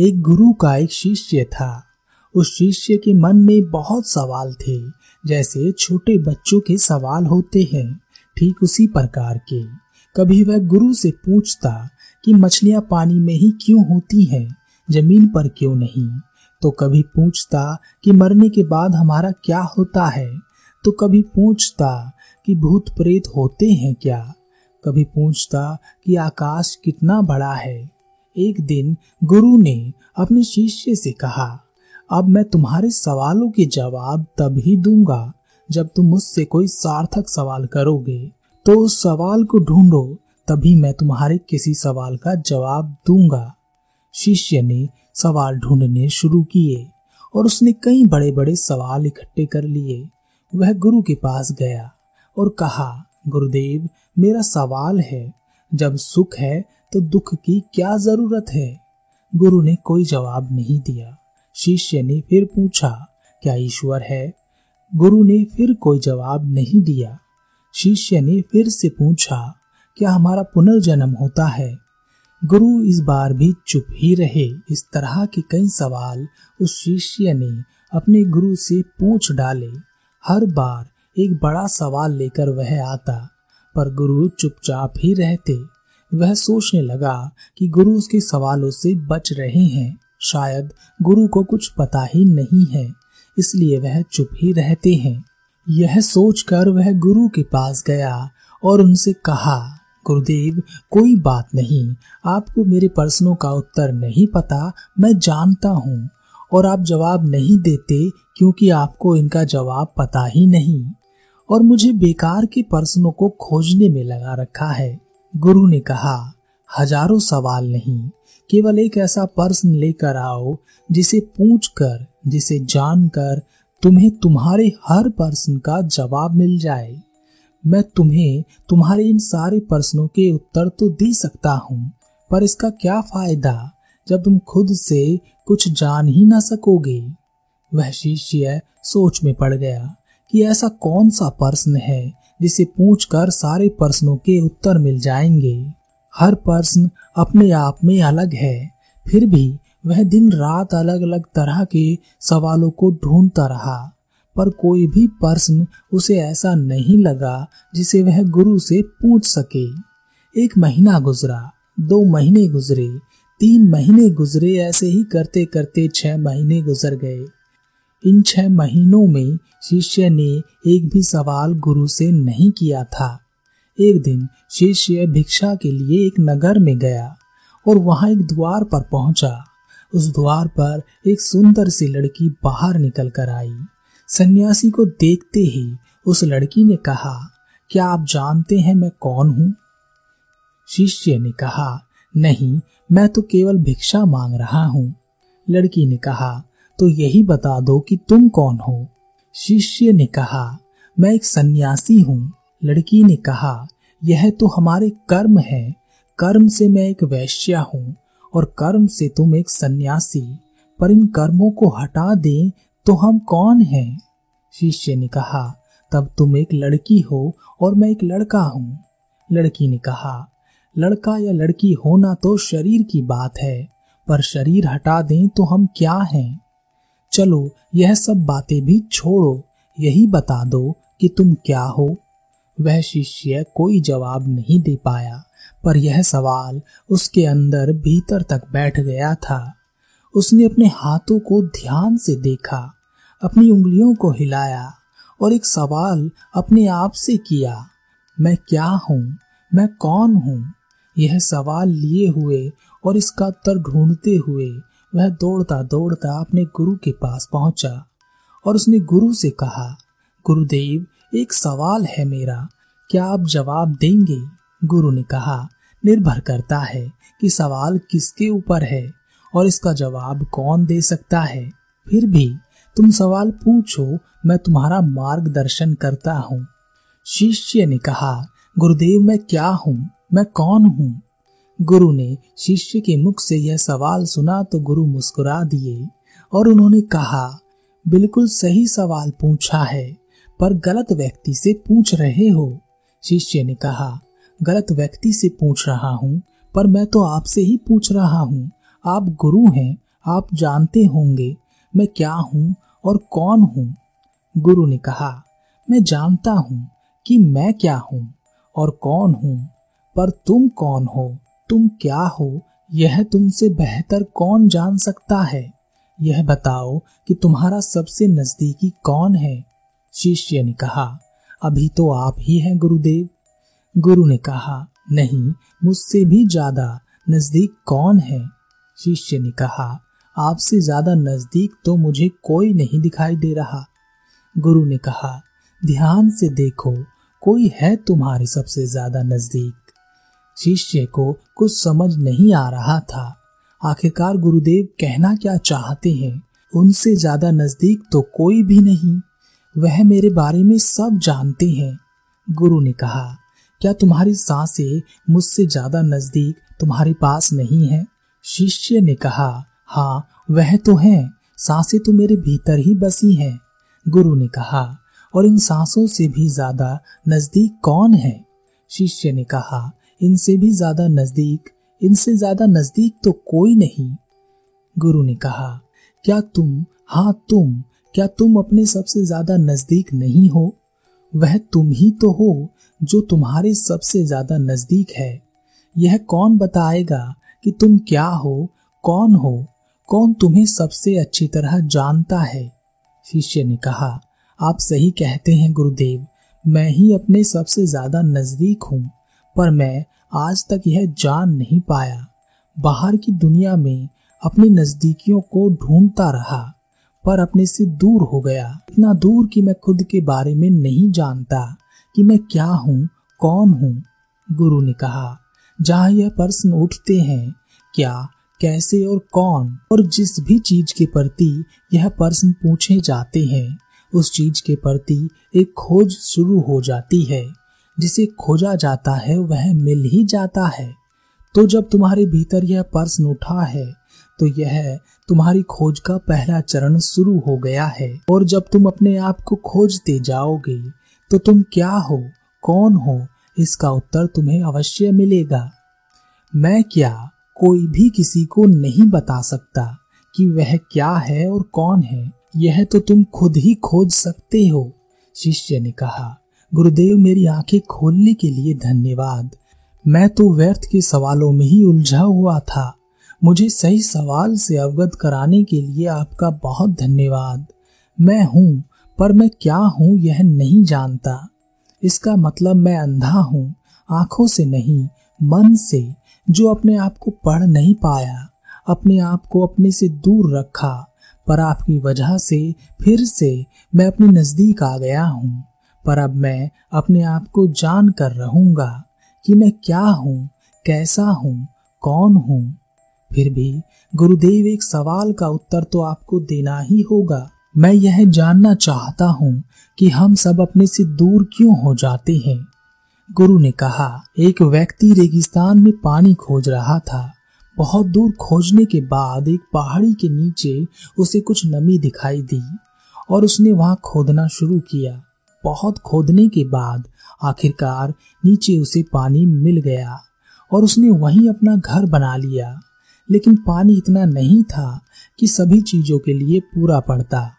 एक गुरु का एक शिष्य था। उस शिष्य के मन में बहुत सवाल थे, जैसे छोटे बच्चों के सवाल होते हैं, ठीक उसी प्रकार के। कभी वह गुरु से पूछता कि, मछलियाँ पानी में ही क्यों होती हैं? ज़मीन पर क्यों नहीं? तो कभी पूछता कि, मरने के बाद हमारा क्या होता है? तो कभी पूछता कि, भूत प्रेत होते हैं क्या? कभी पूछता कि, आकाश कितना बड़ा है? एक दिन गुरु ने अपने शिष्य से कहा, अब मैं तुम्हारे सवालों के जवाब तभी दूँगा जब तुम मुझसे कोई सार्थक सवाल करोगे। तो उस सवाल को ढूंढो, तभी मैं तुम्हारे किसी सवाल का जवाब दूँगा। शिष्य ने सवाल ढूँढने शुरू किए और उसने कई बड़े बड़े सवाल इकट्ठे कर लिए। वह गुरु के पास गया और कहा, गुरुदेव, मेरा सवाल है, जब सुख है तो दुख की क्या ज़रूरत है? गुरु ने कोई जवाब नहीं दिया। शिष्य ने फिर पूछा, क्या ईश्वर है? गुरु ने फिर कोई जवाब नहीं दिया। शिष्य ने फिर से पूछा, क्या हमारा पुनर्जन्म होता है? गुरु इस बार भी चुप ही रहे। इस तरह के कई सवाल उस शिष्य ने अपने गुरु से पूछ डाले। हर बार एक बड़ा सवाल लेकर वह आता, पर गुरु चुपचाप ही रहते। वह सोचने लगा कि गुरु उसके सवालों से बच रहे हैं। शायद गुरु को कुछ पता ही नहीं है, इसलिए वह चुप ही रहते हैं। यह सोचकर वह गुरु के पास गया और उनसे कहा, गुरुदेव, कोई बात नहीं, आपको मेरे प्रश्नों का उत्तर नहीं पता, मैं जानता हूँ, और आप जवाब नहीं देते क्योंकि आपको इनका जवाब पता ही नहीं, और मुझे बेकार के प्रश्नों को खोजने में लगा रखा है। गुरु ने कहा, हज़ारों सवाल नहीं, केवल एक ऐसा प्रश्न लेकर आओ, जिसे पूछकर, जिसे जानकर तुम्हें तुम्हारे हर प्रश्न का जवाब मिल जाए। मैं तुम्हें तुम्हारे इन सारे प्रश्नों के उत्तर तो दे सकता हूँ, पर इसका क्या फ़ायदा जब तुम खुद से कुछ जान ही ना सकोगे? वह शिष्य सोच में पड़ गया कि ऐसा कौन सा प्रश्न है जिसे पूछकर सारे प्रश्नों के उत्तर मिल जाएँगे। हर प्रश्न अपने आप में अलग है। फिर भी वह दिन रात अलग अलग तरह के सवालों को ढूंढता रहा, पर कोई भी प्रश्न उसे ऐसा नहीं लगा जिसे वह गुरु से पूछ सके। एक महीना गुजरा, दो महीने गुजरे, तीन महीने गुजरे ऐसे ही करते करते छह महीने गुजर गए। इन छह महीनों में शिष्य ने एक भी सवाल गुरु से नहीं किया था। एक दिन शिष्य भिक्षा के लिए एक नगर में गया और वहाँ एक द्वार पर पहुँचा। उस द्वार पर एक सुंदर सी लड़की बाहर निकल कर आई। सन्यासी को देखते ही उस लड़की ने कहा, क्या आप जानते हैं मैं कौन हूँ? शिष्य ने कहा, नहीं, मैं तो केवल भिक्षा मांग रहा हूँ। लड़की ने कहा तो यही बता दो कि तुम कौन हो। शिष्य ने कहा, मैं एक सन्यासी हूँ। लड़की ने कहा, यह तो हमारे कर्म है। कर्म से मैं एक वैश्या हूँ और कर्म से तुम एक सन्यासी। पर इन कर्मों को हटा दें तो हम कौन हैं? शिष्य ने कहा, तब तुम एक लड़की हो और मैं एक लड़का हूँ। लड़की ने कहा, लड़का या लड़की होना तो शरीर की बात है, पर शरीर हटा दें तो हम क्या हैं? चलो, यह सब बातें भी छोड़ो, यही बता दो कि तुम क्या हो। वह शिष्य कोई जवाब नहीं दे पाया, पर यह सवाल उसके अंदर भीतर तक बैठ गया था। उसने अपने हाथों को ध्यान से देखा, अपनी उंगलियों को हिलाया और एक सवाल अपने आप से किया, मैं क्या हूँ? मैं कौन हूँ? यह सवाल लिए हुए और इसका उत्तर ढूंढते हुए वह दौड़ता दौड़ता अपने गुरु के पास पहुँचा और उसने गुरु से कहा, गुरुदेव, एक सवाल है मेरा। क्या आप जवाब देंगे? गुरु ने कहा, निर्भर करता है कि सवाल किसके ऊपर है और इसका जवाब कौन दे सकता है। फिर भी तुम सवाल पूछो, मैं तुम्हारा मार्गदर्शन करता हूँ। शिष्य ने कहा, गुरुदेव, मैं क्या हूँ? मैं कौन हूँ? गुरु ने शिष्य के मुख से यह सवाल सुना तो गुरु मुस्कुरा दिए और उन्होंने कहा, बिल्कुल सही सवाल पूछा है, पर गलत व्यक्ति से पूछ रहे हो। शिष्य ने कहा, गलत व्यक्ति से पूछ रहा हूँ, पर मैं तो आपसे ही पूछ रहा हूँ। आप गुरु हैं, आप जानते होंगे मैं क्या हूँ और कौन हूँ। गुरु ने कहा, मैं जानता हूँ कि मैं क्या हूँ और कौन हूँ, पर तुम कौन हो? तुम क्या हो, यह तुमसे बेहतर कौन जान सकता है? यह बताओ कि तुम्हारा सबसे नजदीकी कौन है? शिष्य ने कहा, अभी तो आप ही हैं गुरुदेव। गुरु ने कहा, नहीं, मुझसे भी ज़्यादा नज़दीक कौन है? शिष्य ने कहा, आपसे ज़्यादा नज़दीक तो मुझे कोई नहीं दिखाई दे रहा। गुरु ने कहा, ध्यान से देखो, कोई है तुम्हारे सबसे ज़्यादा नज़दीक? शिष्य को कुछ समझ नहीं आ रहा था। आखिरकार गुरुदेव कहना क्या चाहते हैं? उनसे ज़्यादा नज़दीक तो कोई भी नहीं। वह मेरे बारे में सब जानते हैं। गुरु ने कहा, क्या तुम्हारी साँसें मुझसे ज़्यादा नज़दीक तुम्हारे पास नहीं है? शिष्य ने कहा हाँ वह तो है। साँसें तो मेरे भीतर ही बसी हैं। गुरु ने कहा, और इन सांसों से भी ज़्यादा नज़दीक कौन है? शिष्य ने कहा इनसे भी ज़्यादा नज़दीक, इनसे ज़्यादा नज़दीक तो कोई नहीं। गुरु ने कहा, क्या तुम हाँ तुम, क्या तुम अपने सबसे ज़्यादा नज़दीक नहीं हो? वह तुम ही तो हो जो तुम्हारे सबसे ज़्यादा नज़दीक है। यह कौन बताएगा कि तुम क्या हो, कौन हो, कौन तुम्हें सबसे अच्छी तरह जानता है? शिष्य ने कहा, आप सही कहते हैं, गुरुदेव, मैं ही अपने सबसे ज़्यादा नज़दीक हूँ। पर मैं आज तक यह जान नहीं पाया। बाहर की दुनिया में अपने नजदीकियों को ढूंढता रहा, पर अपने से दूर हो गया। इतना दूर कि मैं खुद के बारे में नहीं जानता कि मैं क्या हूँ, कौन हूँ, गुरु ने कहा। जहाँ यह प्रश्न उठते हैं, क्या, कैसे और कौन, और जिस भी चीज़ के प्रति यह प्रश्न पूछे जाते हैं, उस चीज़ के प्रति एक खोज शुरू हो जाती है। जिसे खोजा जाता है, वह मिल ही जाता है। तो जब तुम्हारे भीतर यह प्रश्न उठा है तो यह तुम्हारी खोज का पहला चरण शुरू हो गया है। और जब तुम अपने आप को खोजते जाओगे तो तुम क्या हो, कौन हो, इसका उत्तर तुम्हें अवश्य मिलेगा। मैं क्या, कोई भी किसी को नहीं बता सकता कि वह क्या है और कौन है। यह तो तुम खुद ही खोज सकते हो, शिष्य ने कहा। गुरुदेव मेरी आँखें खोलने के लिए धन्यवाद। मैं तो व्यर्थ के सवालों में ही उलझा हुआ था। मुझे सही सवाल से अवगत कराने के लिए आपका बहुत धन्यवाद। मैं हूँ, पर मैं क्या हूँ यह नहीं जानता। इसका मतलब मैं अंधा हूँ, आँखों से नहीं, मन से, जो अपने आप को पढ़ नहीं पाया, अपने आप को अपने से दूर रखा, पर आपकी वजह से फिर से मैं अपने नज़दीक आ गया हूँ। पर अब मैं अपने आप को जान कर रहूँगा कि मैं क्या हूँ, कैसा हूँ, कौन हूँ। फिर भी गुरुदेव, एक सवाल का उत्तर तो आपको देना ही होगा। मैं यह जानना चाहता हूँ कि हम सब अपने से दूर क्यों हो जाते हैं। गुरु ने कहा, एक व्यक्ति रेगिस्तान में पानी खोज रहा था। बहुत दूर खोजने के बाद एक पहाड़ी के नीचे उसे कुछ नमी दिखाई दी और उसने वहाँ खोदना शुरू किया। बहुत खोदने के बाद आखिरकार नीचे उसे पानी मिल गया और उसने वहीं अपना घर बना लिया। लेकिन पानी इतना नहीं था कि सभी चीज़ों के लिए पूरा पड़ता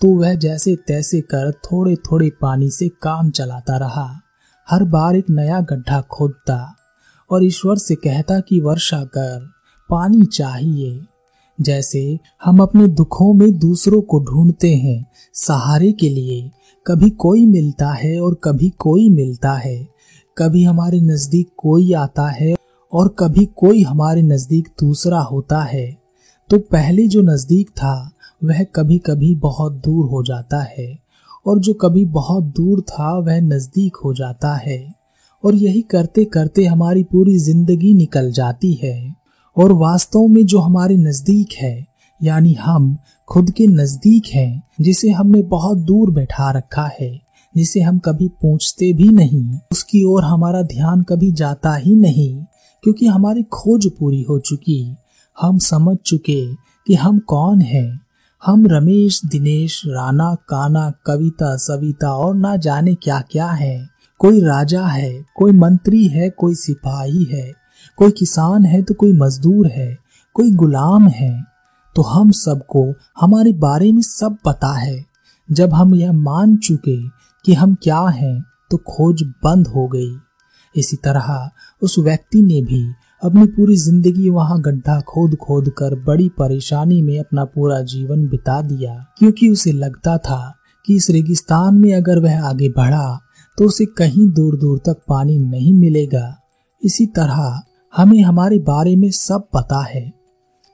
तो वह जैसे तैसे कर थोड़े थोड़े पानी से काम चलाता रहा। हर बार एक नया गड्ढा खोदता और ईश्वर से कहता कि, वर्षा कर, पानी चाहिए। जैसे हम अपने दुखों में दूसरों को ढूंढते हैं सहारे के लिए कभी कोई मिलता है और कभी कोई मिलता है। कभी हमारे नज़दीक कोई आता है और कभी कोई हमारे नज़दीक दूसरा होता है। तो पहले जो नज़दीक था, वह कभी कभी बहुत दूर हो जाता है और जो कभी बहुत दूर था, वह नज़दीक हो जाता है और यही करते करते हमारी पूरी ज़िंदगी निकल जाती है और वास्तव में जो हमारे नज़दीक है यानी हम खुद के नज़दीक हैं, जिसे हमने बहुत दूर बैठा रखा है, जिसे हम कभी पूछते भी नहीं। उसकी ओर हमारा ध्यान कभी जाता ही नहीं, क्योंकि हमारी खोज पूरी हो चुकी। हम समझ चुके कि हम कौन हैं। हम रमेश, दिनेश, राणा काना कविता, सविता और ना जाने क्या क्या है। कोई राजा है, कोई मंत्री है, कोई सिपाही है। कोई किसान है तो कोई मजदूर है, कोई गुलाम है। तो हम सबको, हमारे बारे में सब पता है। जब हम यह मान चुके कि हम क्या हैं तो खोज बंद हो गई। इसी तरह उस व्यक्ति ने भी अपनी पूरी ज़िंदगी वहाँ गड्ढा खोद खोद कर बड़ी परेशानी में अपना पूरा जीवन बिता दिया, क्योंकि उसे लगता था कि इस रेगिस्तान में अगर वह आगे बढ़ा तो उसे कहीं दूर दूर तक पानी नहीं मिलेगा। इसी तरह हमें हमारे बारे में सब पता है।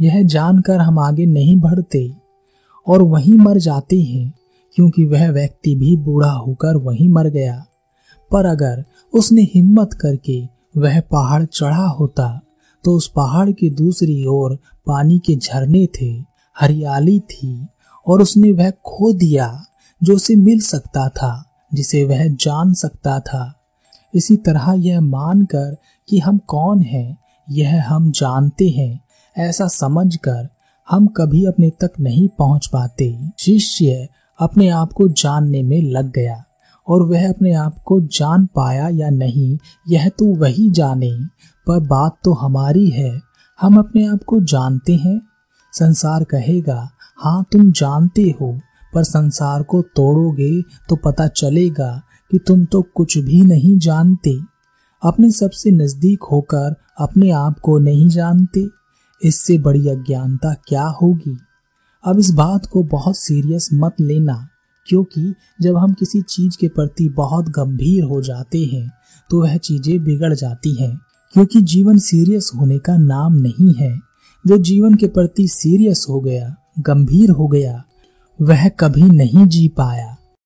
यह जानकर हम आगे नहीं बढ़ते और वहीं मर जाते हैं, क्योंकि वह व्यक्ति भी बूढ़ा होकर वहीं मर गया। पर अगर उसने हिम्मत करके वह पहाड़ चढ़ा होता तो उस पहाड़ की दूसरी ओर पानी के झरने थे, हरियाली थी, और उसने वह खो दिया, जो उसे मिल सकता था, जिसे वह जान सकता था। इसी तरह यह मानकर कि हम कौन हैं, यह हम जानते हैं। ऐसा समझकर हम कभी अपने तक नहीं पहुँच पाते। शिष्य अपने आप को जानने में लग गया और वह अपने आप को जान पाया या नहीं, यह तो वही जाने। पर बात तो हमारी है। हम अपने आप को जानते हैं। संसार कहेगा हाँ तुम जानते हो, पर संसार को तोड़ोगे तो पता चलेगा कि तुम तो कुछ भी नहीं जानते। अपने सबसे नज़दीक होकर अपने आप को नहीं जानते। इससे बड़ी अज्ञानता क्या होगी? अब इस बात को बहुत सीरियस मत लेना, क्योंकि जब हम किसी चीज़ के प्रति बहुत गंभीर हो जाते हैं तो वह चीज़ें बिगड़ जाती हैं, क्योंकि जीवन सीरियस होने का नाम नहीं है। जो जीवन के प्रति सीरियस हो गया, गंभीर हो गया, वह कभी नहीं जी पाया।